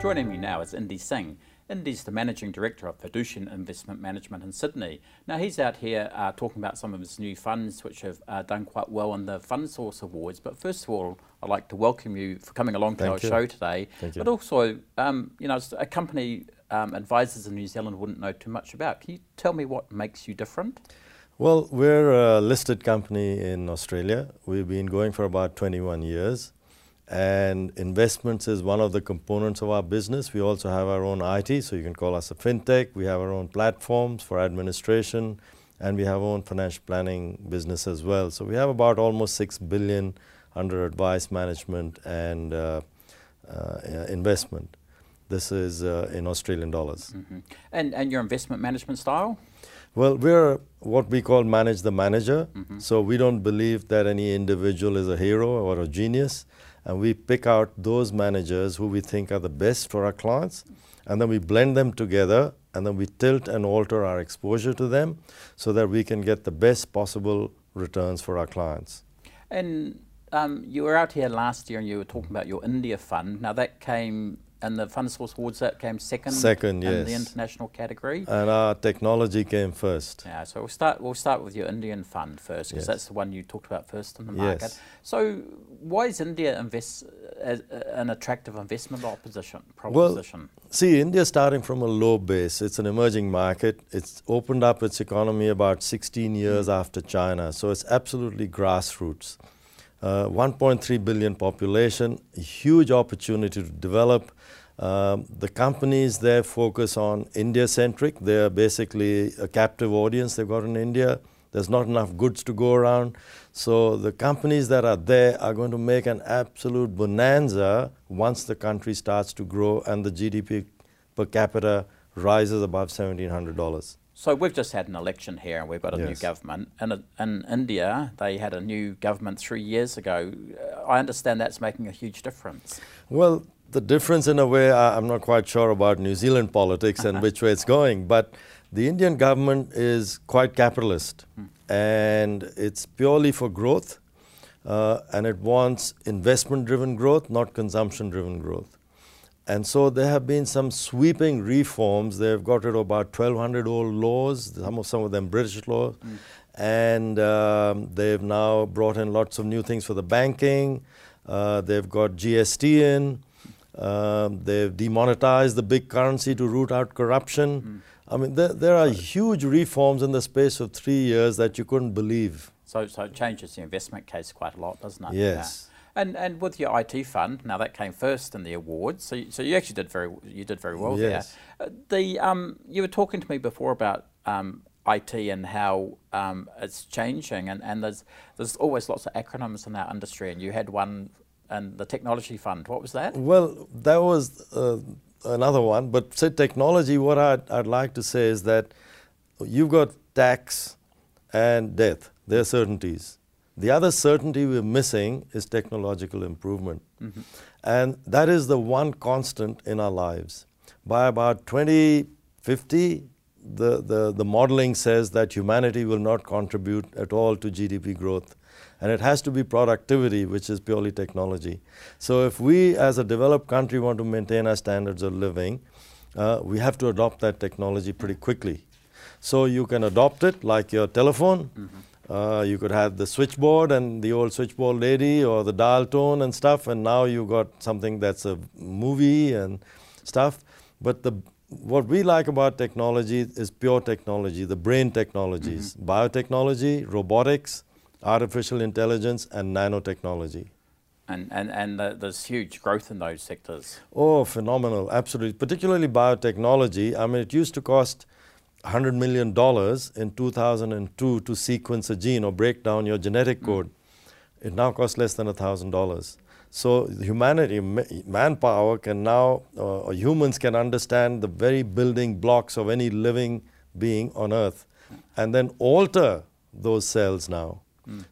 Joining me now is Indy Singh. Indy's the Managing Director of Fiducian Investment Management in Sydney. Now, he's out here uh, talking about some of his new funds which have uh, done quite well in the Fund Source Awards. But first of all, I'd like to welcome you for coming along to Thank our you. show today. Thank you. But also, um, you know, a company um, advisors in New Zealand wouldn't know too much about. Can you tell me what makes you different? Well, we're a listed company in Australia. We've been going for about 21 years. And investments is one of the components of our business. We also have our own IT, so you can call us a fintech. We have our own platforms for administration, and we have our own financial planning business as well. So we have about almost 6 billion under advice management and uh, uh, investment. This is uh, in Australian dollars. hmm And, and your investment management style? Well, we're what we call manage the manager. Mhm. So we don't believe that any individual is a hero or a genius. And we pick out those managers who we think are the best for our clients. And then we blend them together and then we tilt and alter our exposure to them so that we can get the best possible returns for our clients. And um, you were out here last year and you were talking about your India fund. Now, that came in the Fund Source Awards, that came second, Second, in the international category. And our technology came first. Yeah, so we'll start. We'll start with your Indian fund first, because Yes. that's the one you talked about first in the market. Yes. So, why is India invest, as, uh, an attractive investment opposition Well, proposition? See, India starting from a low base. It's an emerging market. It's opened up its economy about 16 years after China, so it's absolutely grassroots. Uh, 1.3 billion population, huge opportunity to develop. Um, the companies there focus on India centric. They're basically a captive audience they've got in India. There's not enough goods to go around. So the companies that are there are going to make an absolute bonanza once the country starts to grow and the GDP per capita rises above $1,700. So we've just had an election here, and we've got a new government. And in, in India, they had a new government three years ago. I understand that's making a huge difference. Well, the difference in a way, I'm not quite sure about New Zealand politics and which way it's going, but the Indian government is quite capitalist and it's purely for growth uh, and it wants investment driven growth, not consumption driven growth. And so there have been some sweeping reforms. They've got rid of about 1,200 old laws, some of, some of them British laws. And um, they've now brought in lots of new things for the banking. Uh, they've got GST in. Um, they've demonetized the big currency to root out corruption. I mean, there, there are huge reforms in the space of three years that you couldn't believe. So, so it changes the investment case quite a lot, doesn't it? Yes. Yeah. And and with your IT fund, now that came first in the awards, so you, so you actually did very you did very well Yes. there. Uh, the um, you were talking to me before about um, IT and how um, it's changing, and, and there's there's always lots of acronyms in our industry, and you had one in the technology fund. What was that? Well, that was uh, another one. But say technology, what I'd, I'd like to say is that you've got tax and death. They're certainties. The other certainty we're missing is technological improvement. Mm-hmm. And that is the one constant in our lives. By about 2050, the, the, the modeling says that humanity will not contribute at all to GDP growth. And it has to be productivity, which is purely technology. So, if we as a developed country want to maintain our standards of living, uh, we have to adopt that technology pretty quickly. So, you can adopt it like your telephone. Uh, you could have the switchboard and the old switchboard lady or the dial tone and stuff, and now you've got something that's a movie and stuff. But the what we like about technology is pure technology, the brain technologies, biotechnology, robotics, artificial intelligence, and nanotechnology. And and and the, there's huge growth in those sectors. Oh, phenomenal, absolutely. Particularly biotechnology. I mean, it used to cost $100 million in 2002 to sequence a gene or break down your genetic code. It now costs less than $1,000. So humanity, manpower can now, uh, or humans can understand the very building blocks of any living being on earth and then alter those cells now.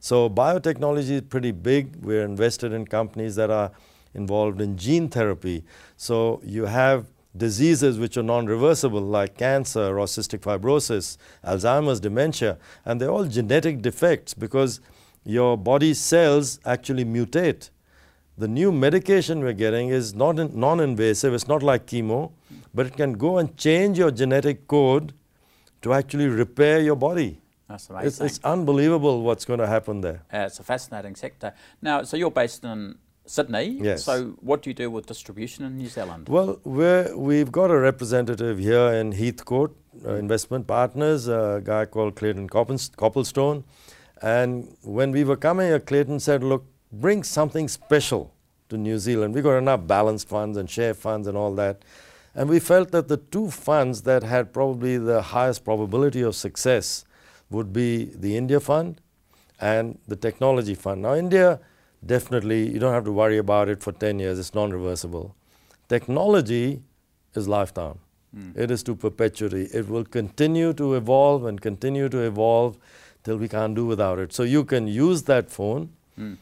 So biotechnology is pretty big. We're invested in companies that are involved in gene therapy. So you have diseases which are non-reversible like cancer or cystic fibrosis, Alzheimer's, dementia, and they're all genetic defects because your body cells actually mutate The new medication we're getting is not in, non-invasive. It's not like chemo, but it can go and change your genetic code to actually repair your body. That's amazing. It's, it's unbelievable what's going to happen there. Uh, it's a fascinating sector. Now, so you're based in Sydney. Yes. So what do you do with distribution in New Zealand? Well, we're, we've got a representative here in Heathcote, uh, investment partners, a guy called Clayton Copplestone. And when we were coming here, Clayton said, look, bring something special to New Zealand. We've got enough balanced funds and share funds and all that. And we felt that the two funds that had probably the highest probability of success would be the India Fund and the Technology Fund. Now, India, definitely, you don't have to worry about it for 10 years, it's non reversible. Technology is lifetime, mm. it is to perpetuity. It will continue to evolve and continue to evolve till we can't do without it. So, you can use that phone, mm.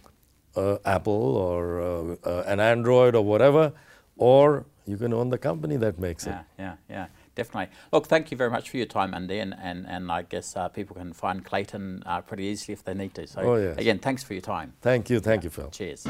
uh, Apple or uh, uh, an Android or whatever, or you can own the company that makes yeah, it. Yeah, yeah definitely. Look, thank you very much for your time, Andy, and, and, and I guess uh, people can find Clayton uh, pretty easily if they need to. So, oh, yes. again, thanks for your time. Thank you. Thank you, Phil. Cheers.